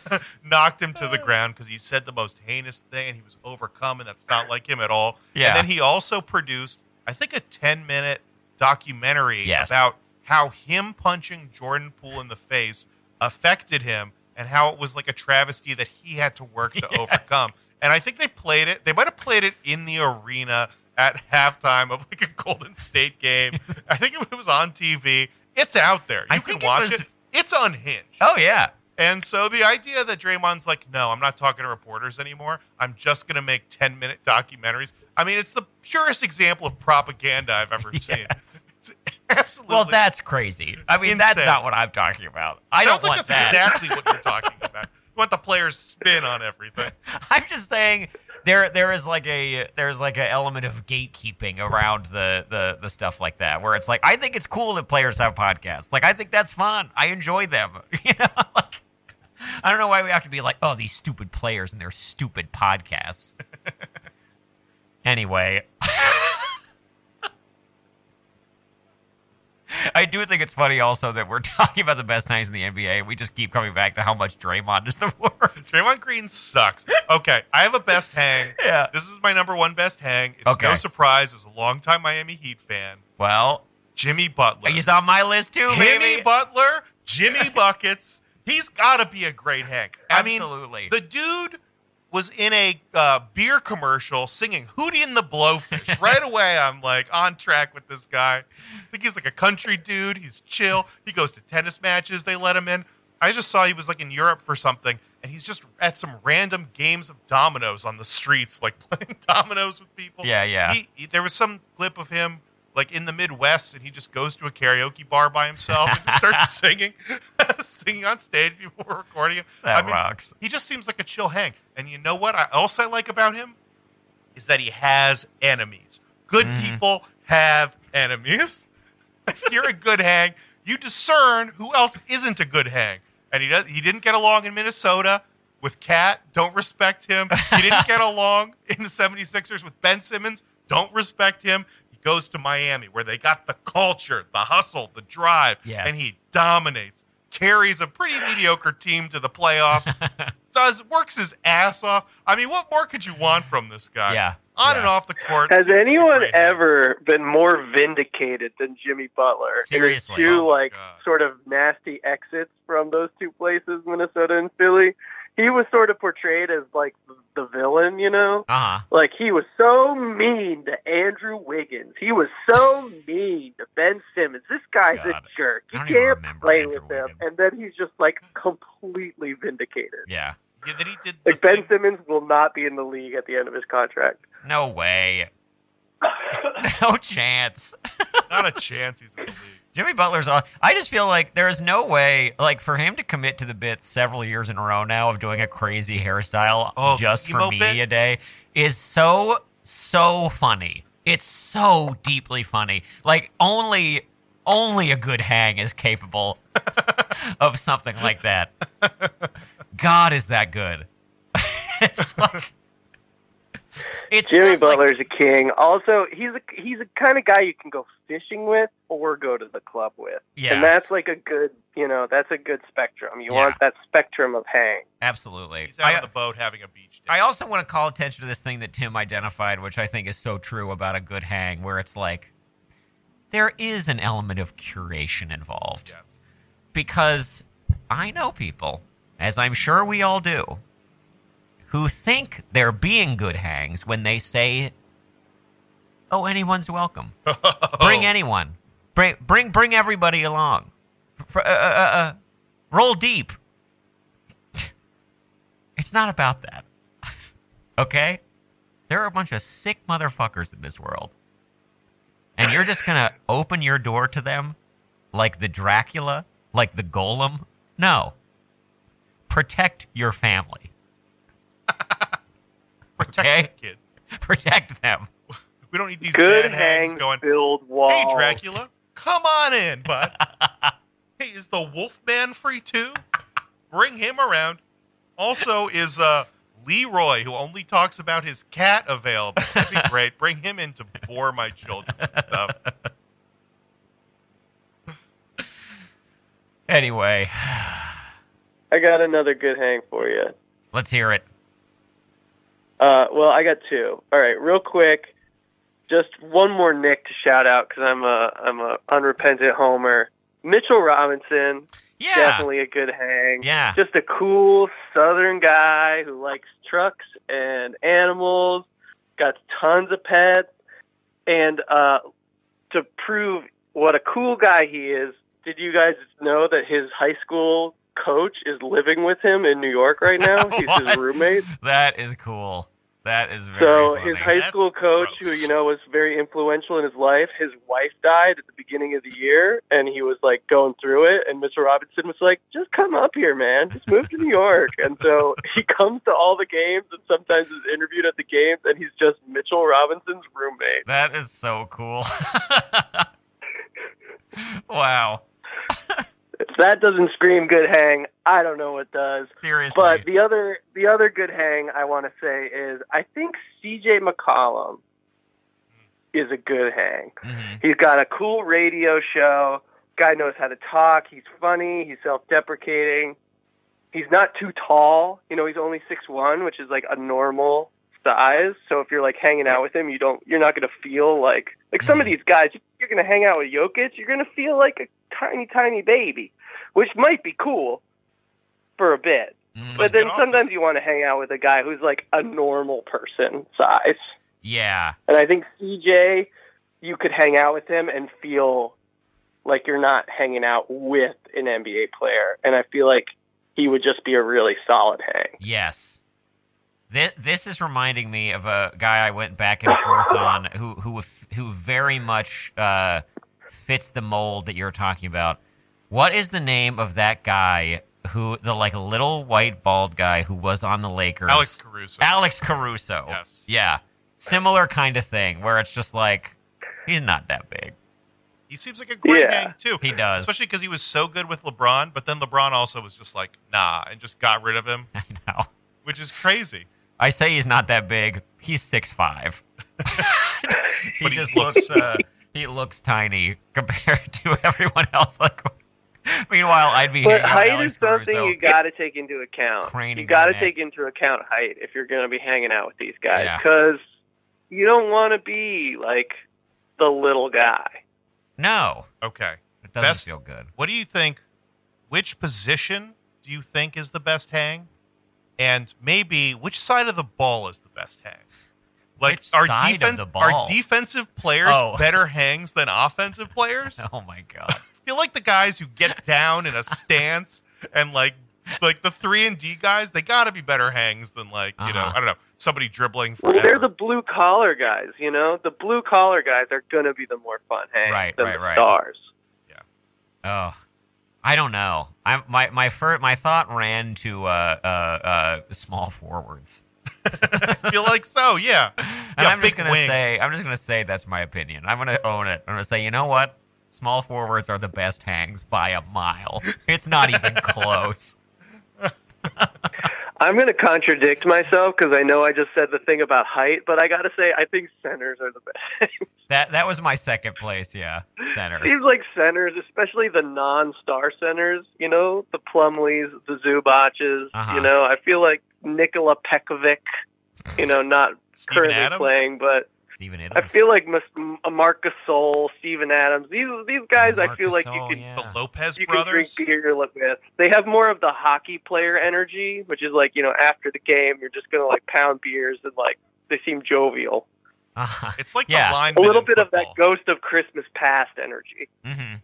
knocked him to the ground because he said the most heinous thing and he was overcome, and that's not like him at all. Yeah. And then he also produced, I think, a 10 minute documentary Yes. about how him punching Jordan Poole in the face affected him and how it was like a travesty that he had to work to Yes. overcome. And I think they played it, they might have played it in the arena at halftime of like a Golden State game. I think it was on TV. It's out there. You I can think it watch was- it. It's unhinged. Oh yeah. And so the idea that Draymond's like, no, I'm not talking to reporters anymore. I'm just going to make 10 minute documentaries. I mean, it's the purest example of propaganda I've ever seen. Yes. It's absolutely. Well, that's crazy. I mean, that's not what I'm talking about. I sounds don't like want that's that. exactly what you're talking about. You want the players' spin on everything. I'm just saying there there is like a there's like an element of gatekeeping around the, the the stuff like that where it's like I think it's cool that players have podcasts. Like I think that's fun. I enjoy them. You know, like, I don't know why we have to be like, oh, these stupid players and their stupid podcasts. anyway. I do think it's funny also that we're talking about the best times in the NBA. And we just keep coming back to how much Draymond is the worst. Draymond Green sucks. Okay, I have a best hang. Yeah. This is my number one best hang. It's Okay. no surprise as a longtime Miami Heat fan. Well, Jimmy Butler. he's on my list too, Jimmy baby. Butler, Jimmy Buckets. He's got to be a great hang. I mean, Absolutely. the dude was in a uh, beer commercial singing Hootie and the Blowfish. right away, I'm like on track with this guy. I think he's like a country dude. He's chill. He goes to tennis matches. They let him in. I just saw he was like in Europe for something, and he's just at some random games of dominoes on the streets, like playing dominoes with people. Yeah, yeah. He, he- there was some clip of him like in the Midwest, and he just goes to a karaoke bar by himself and starts singing, singing on stage. People were recording him. that I mean, rocks. he just seems like a chill hang. And you know what? I, else I like about him is that he has enemies. Good Mhm. people have enemies. if you're a good hang, you discern who else isn't a good hang. And he does. He didn't get along in Minnesota with KAT. Don't respect him. He didn't get along in the 76ers with Ben Simmons. Don't respect him. He goes to Miami where they got the culture, the hustle, the drive, Yes. and he dominates. Carries a pretty mediocre team to the playoffs does works his ass off. I mean, what more could you want from this guy? Yeah. On yeah. and off the court. Has seems like a anyone great guy. ever been more vindicated than Jimmy Butler? Seriously. In his two Oh like God. sort of nasty exits from those two places, Minnesota and Philly. He was sort of portrayed as like the villain, you know? Uh huh. Like he was so mean to Andrew Wiggins. He was so mean to Ben Simmons. This guy's God. a jerk. You I don't even can't play Andrew with him. Wiggins. And then he's just like completely vindicated. Yeah. Yeah, that he did. the Like Ben thing- Simmons will not be in the league at the end of his contract. No way. No chance. Not a chance he's in the league. Jimmy Butler's. aw- I just feel like there is no way, like, for him to commit to the bit several years in a row now of doing a crazy hairstyle Oh, just for emo bit? media day is so so funny. It's so deeply funny. Like only only a good hang is capable of something like that. God, is that good? it's like it's Jimmy just like- a king. Also, he's a he's a kind of guy you can go fishing with or go to the club with. Yes. And that's like a good, you know, that's a good spectrum. You Yeah. want that spectrum of hang. absolutely. He's out I- on the boat having a beach day. I also want to call attention to this thing that Tim identified, which I think is so true about a good hang, where it's like there is an element of curation involved. yes. Because I know people, as I'm sure we all do, who think they're being good hangs when they say, "Oh, anyone's welcome. Bring anyone. Bring bring bring everybody along. Uh, uh, uh, uh, roll deep." It's not about that. Okay? There are a bunch of sick motherfuckers in this world. And you're just going to open your door to them like the Dracula, like the Golem? No. Protect your family. Protect Okay. the kids. Protect them. We don't need these Good bad hangs going. build walls. Hey, Dracula, come on in, bud. hey, is the Wolfman free too? Bring him around. Also, is uh, Leroy, who only talks about his cat, available? That'd be great. Bring him in to bore my children and stuff. Anyway, I got another good hang for you. let's hear it. Uh, well, I got two. All right, real quick, just one more Knick to shout out because I'm a I'm a unrepentant homer. Mitchell Robinson, Yeah. definitely a good hang. Yeah. Just a cool Southern guy who likes trucks and animals, got tons of pets, and uh, to prove what a cool guy he is, did you guys know that his high school coach is living with him in New York right now? He's his roommate. That is cool. That is very So funny. his high That's school coach, gross. who you know was very influential in his life, his wife died at the beginning of the year, and he was like going through it. And Mr. Robinson was like, "Just come up here, man. Just move to New York." And so he comes to all the games, and sometimes is interviewed at the games, and he's just Mitchell Robinson's roommate. That is so cool. wow. If that doesn't scream good hang, I don't know what does. Seriously. But the other the other good hang I want to say is I think C.J. McCollum is a good hang. Mhm. He's got a cool radio show. Guy knows how to talk. He's funny. He's self-deprecating. He's not too tall. You know, he's only six one, which is like a normal size. So if you're like hanging out with him, you don't. You're not going to feel like like some of these guys. You're going to hang out with Jokic. You're going to feel like a tiny, tiny baby, which might be cool for a bit. Mm. But then sometimes you want to hang out with a guy who's like a normal person size. yeah. And I think CJ, you could hang out with him and feel like you're not hanging out with an NBA player. And I feel like he would just be a really solid hang. Yes. This, this is reminding me of a guy I went back and forth on who who who very much uh, fits the mold that you're talking about. What is the name of that guy who the like little white bald guy who was on the Lakers? Alex Caruso. Alex Caruso. Yes. Yeah. Similar kind of thing where it's just like he's not that big. He seems like a great Yeah. hang too. He does. Especially because he was so good with LeBron, but then LeBron also was just like, nah, and just got rid of him, I know. which is crazy. I say he's not that big. He's six five. he But he just looks- looks uh, he looks tiny compared to everyone else. Like, meanwhile, I'd be But hanging out with height Alex is something Caruso. you got to take into account. You got to take into account height if you're going to be hanging out with these guys Yeah. because you don't want to be like the little guy. No, Okay. it doesn't Best- feel good. What do you think? Which position do you think is the best hang? And maybe which side of the ball is the best hang? Like Which are defense the are ball? defensive players Oh. better hangs than offensive players? Oh my god. I feel like the guys who get down in a stance and like like the three and D guys, they got to be better hangs than like you know Uh-huh. I don't know somebody dribbling Well, they're the blue collar guys, you know. The blue collar guys are gonna be the more fun hang Right, than right, the right. stars. Yeah. Oh, I don't know. I my my fir- my thought ran to uh, uh, uh, small forwards, I feel like so, yeah. and I'm just gonna wing. say I'm just gonna say that's my opinion. I'm gonna own it. I'm gonna say you know what? Small forwards are the best hangs by a mile. It's not even close. I'm gonna contradict myself because I know I just said the thing about height, but I gotta say I think centers are the best. That that was my second place. Yeah, centers. Seems like centers, especially the non-star centers, you know, the Plumlees, the Zubacs, Uh-huh. you know, I feel like Nikola Pekovic, you know, not currently Adams. playing, but Steven I feel like Mas- uh, Marc Gasol, Steven Adams, these these guys, I Marc feel like you can yeah. The Lopez you can drink brothers. beer with. They have more of the hockey player energy, which is like you know after the game you're just gonna like pound beers and like they seem jovial. Uh-huh. It's like Yeah. the A little in bit of that ghost of Christmas past energy. hmm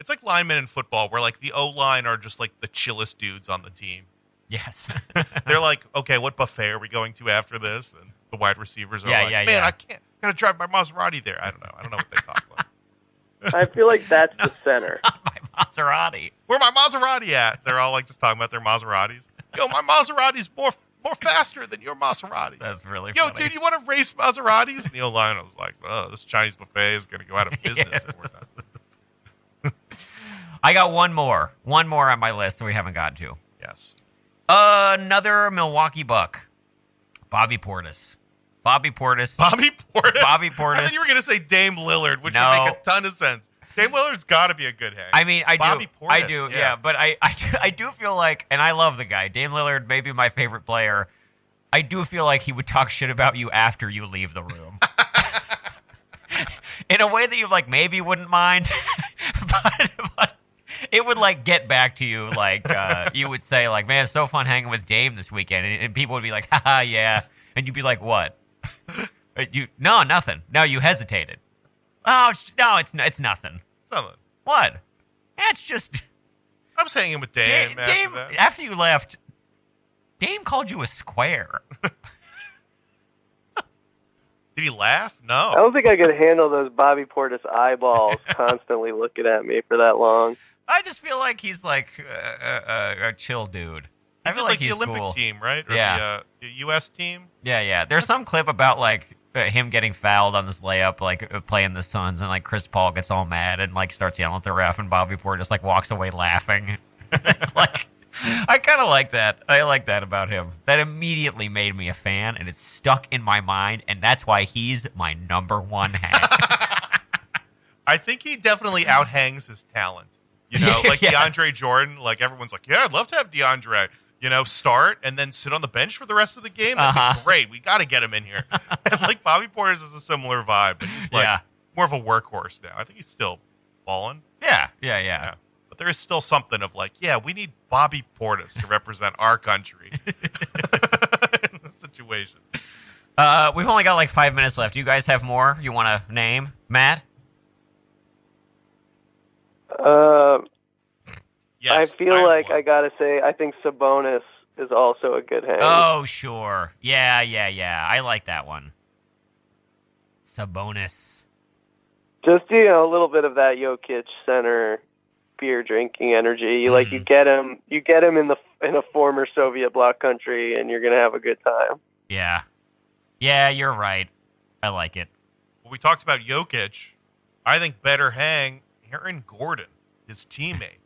It's like linemen in football, where like the O line are just like the chillest dudes on the team. Yes. They're like, okay, what buffet are we going to after this? And the wide receivers are Yeah, like, yeah, man, yeah. I can't, gotta drive my Maserati there. I don't know. I don't know what they talk about. I feel like that's the center. my Maserati. Where my Maserati at? They're all like just talking about their Maseratis. Yo, my Maserati's more more faster than your Maserati. That's really Yo, funny. dude, you want to race Maseratis? And the O line was like, oh, this Chinese buffet is gonna go out of business. Yes. if we're not- I got one more. One more on my list that we haven't gotten to. Yes. Another Milwaukee Buck, Bobby Portis. Bobby Portis. Bobby Portis. Bobby Portis. I Portis. thought you were gonna say Dame Lillard, which No. would make a ton of sense. Dame Lillard's got to be a good hang. I mean, I Bobby do, I do, yeah. yeah. But I, I, do- I do feel like, and I love the guy. Dame Lillard, maybe my favorite player. I do feel like he would talk shit about you after you leave the room, in a way that you like maybe wouldn't mind, but, but it would like get back to you. Like uh, you would say, like, man, it's so fun hanging with Dame this weekend, and, and people would be like, haha, yeah, and you'd be like, what? You no, nothing. No, you hesitated. Oh sh- no, it's it's nothing. Something. What? That's just I was hanging with Dame. Dame, after Dame that. after you left, Dame called you a square. Did he laugh? No. I don't think I could handle those Bobby Portis eyeballs constantly looking at me for that long. I just feel like he's like uh, uh, a chill dude. I feel like, like, the Olympic cool. team, right? Or Yeah. The, uh, the U.S. team. Yeah, yeah. There's some clip about like uh, him getting fouled on this layup, like uh, playing the Suns, and like Chris Paul gets all mad and like starts yelling at the ref, and Bobby Portis just like walks away laughing. it's like I kind of like that. I like that about him. That immediately made me a fan, and it's stuck in my mind, and that's why he's my number one hack. I think he definitely outhangs his talent. You know, like Yes. DeAndre Jordan. Like everyone's like, yeah, I'd love to have DeAndre. You know, start and then sit on the bench for the rest of the game. That'd Uh-huh. be great. We got to get him in here. and like Bobby Portis is a similar vibe, but he's like yeah, more of a workhorse now. I think he's still balling. yeah, yeah, yeah. Yeah. But there is still something of like, yeah, we need Bobby Portis to represent our country in this situation. Uh, we've only got like five minutes left. You guys have more you want to name, Matt? Uh, Yes, I feel have like one. I gotta say I think Sabonis is also a good hang. Oh, sure. Yeah, yeah, yeah. I like that one. Sabonis. Just you know a little bit of that Jokic center beer drinking energy. You like you Mhm. get him, you get him in the in a former Soviet bloc country, and you're gonna have a good time. Yeah. Yeah, you're right. I like it. Well, we talked about Jokic. I think better hang Aaron Gordon, his teammate.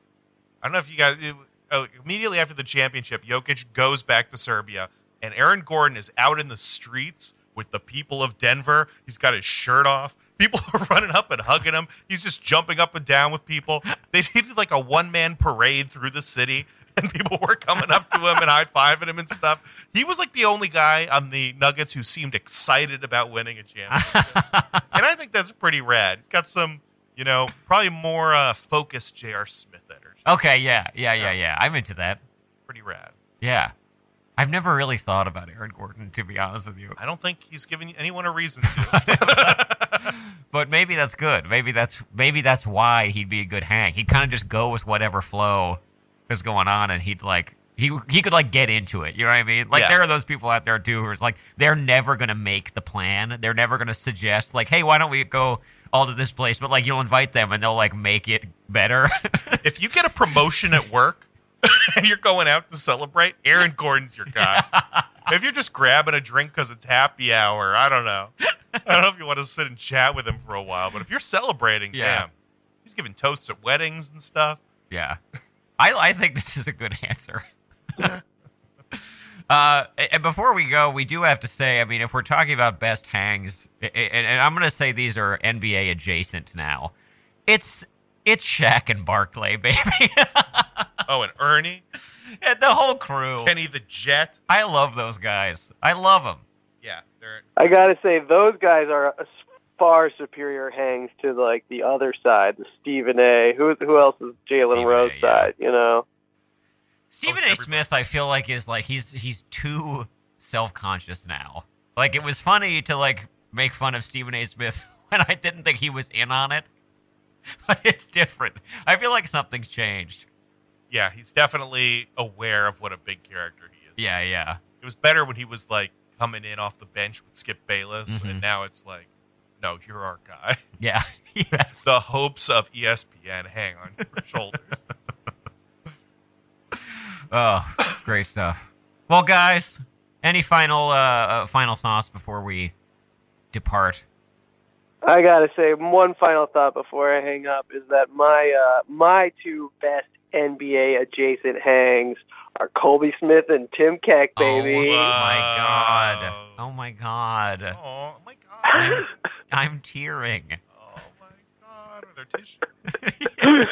I don't know if you guys. It, oh, immediately after the championship, Jokic goes back to Serbia, and Aaron Gordon is out in the streets with the people of Denver. He's got his shirt off. People are running up and hugging him. He's just jumping up and down with people. They did like a one man parade through the city, and people were coming up to him and high fiving him and stuff. He was like the only guy on the Nuggets who seemed excited about winning a championship and I think that's pretty rad. He's got some, you know, probably more uh, focused J.R. Smith energy. okay, yeah, yeah, yeah, yeah. I'm into that. Pretty rad. Yeah. I've never really thought about Aaron Gordon, to be honest with you. I don't think he's giving anyone a reason to. but maybe that's good. Maybe that's maybe that's why he'd be a good hang. He'd kind of just go with whatever flow is going on, and he'd like He he could like get into it. You know what I mean? Like there are those people out there too who are like they're never gonna make the plan. They're never gonna suggest like, hey, why don't we go all to this place? But like you'll invite them and they'll like make it better. If you get a promotion at work and you're going out to celebrate, Aaron Gordon's your guy. if you're just grabbing a drink because it's happy hour, I don't know. I don't know if you want to sit and chat with him for a while, but if you're celebrating, Yeah. damn, he's giving toasts at weddings and stuff. Yeah, I I think this is a good answer. Uh, and before we go, we do have to say, I mean, if we're talking about best hangs, and, and I'm going to say these are NBA adjacent now, it's it's Shaq and Barkley, baby, Oh, and Ernie, and the whole crew. Kenny the Jet. I love those guys. I love them. Yeah, they're I gotta say, those guys are far superior hangs to like the other side, the Stephen A. Who who else is Jalen Stephen A, Rose yeah. side? You know, Stephen A. Smith, I feel like is like he's he's too self conscious now. Like it was funny to like make fun of Stephen A. Smith when I didn't think he was in on it, but it's different. I feel like something's changed. yeah, he's definitely aware of what a big character he is. Yeah, yeah, It was better when he was like coming in off the bench with Skip Bayless, Mhm. and now it's like, no, you're our guy. yeah. yes. the hopes of ESPN hang on your shoulders. Oh, great stuff. Well, guys, any final uh, uh final thoughts before we depart? I gotta say one final thought before I hang up is that my uh, my two best NBA adjacent hangs are Colby Smith and Tim Keck, baby. Oh my god! Oh my god! Oh my god! I'm, I'm tearing. Oh my god! Are there tissues?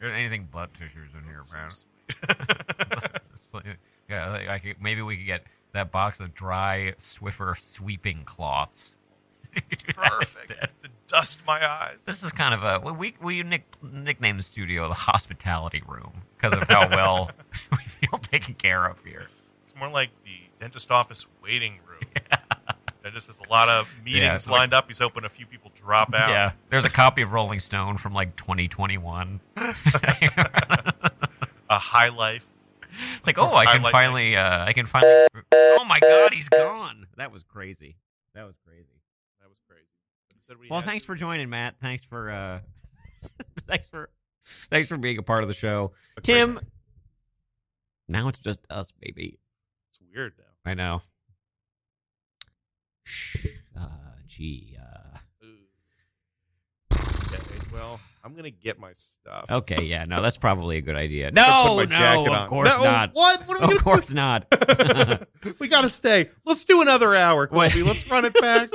There's anything but tissues in here, man. Like- yeah, like, maybe we could get that box of dry Swiffer sweeping cloths. We could do that Perfect. to dust my eyes. This is kind of a we we nick, nicknamed the studio the hospitality room because of how well we feel taken care of here. It's more like the dentist office waiting room. Yeah. Dentist has a lot of meetings like- lined up. He's hoping a few people drop out. Yeah, there's a copy of Rolling Stone from like 2021. High life. like, oh, I can finally, uh, I can finally. Oh my God, he's gone. That was crazy. That was crazy. That was crazy. Well, thanks to. for joining, Matt. Thanks for, uh, thanks for, thanks for being a part of the show, Tim. Now it's just us, baby. It's weird now. I know. Shh. Uh, gee. Uh, Okay, well, I'm gonna get my stuff. okay, yeah, no, that's probably a good idea. No, no, of on. course No, not. What? What Of course not. we gotta stay. Let's do another hour, Colby. Wait. Let's run it back.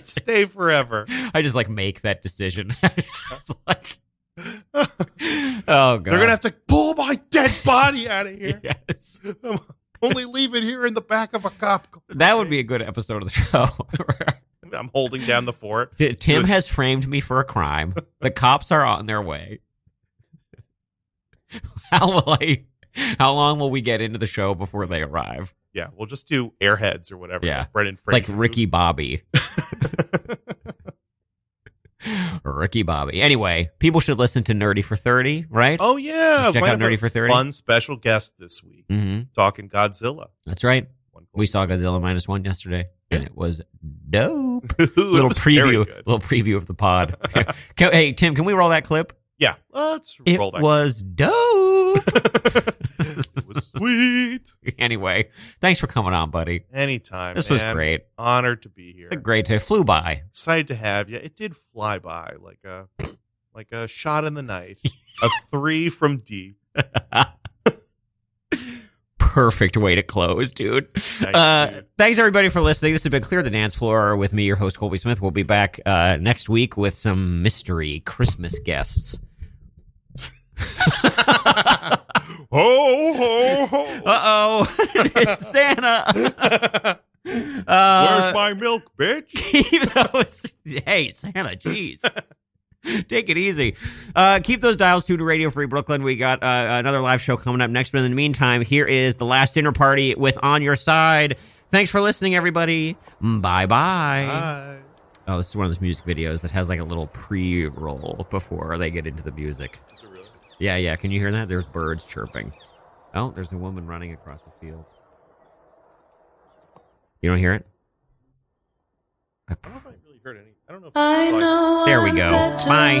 Stay forever. I just like make that decision. like, oh god, They're gonna have to pull my dead body out of here. Yes, only leave it here in the back of a cop. car. that would be a good episode of the show. I'm holding down the fort. Tim has framed me for a crime. The cops are on their way. How will I? How long will we get into the show before they arrive? Yeah, we'll just do airheads or whatever. Yeah. like Brendan Like Fraser. Ricky Bobby. Ricky Bobby. Anyway, people should listen to Nerdy for 30, right? oh yeah, Just check Might out Nerdy for 30. Fun special guest this week hmm talking Godzilla. That's right. We saw Godzilla minus one yesterday, and it was dope. Little was preview, little preview of the pod. Can- hey, Tim, can we roll that clip? Yeah, let's It roll that. was dope. it was sweet. anyway, thanks for coming on, buddy. Anytime. This was great. Honored to be here. A great day. Flew by. Excited to have you. It did fly by like a like a shot in the night. a three from deep. Perfect way to close, dude. Nice, Uh, dude. thanks everybody for listening. This has been Clear the Dance Floor with me, your host Colby Smith. We'll be back uh, next week with some mystery Christmas guests. ho ho ho. Uh oh, it's Santa. Uh, Where's my milk, bitch? those. Hey, Santa, jeez. Take it easy. Uh, keep those dials tuned to Radio Free Brooklyn. We got uh, another live show coming up next. But in the meantime, here is the last dinner party with On Your Side. Thanks for listening, everybody. Bye bye. Bye. Oh, this is one of those music videos that has like a little pre roll before they get into the music. Is it really? Yeah, yeah. Can you hear that? There's birds chirping. Oh, there's a woman running across the field. You don't hear it? I don't know if I really heard any. I don't know. I know there we go. Bye.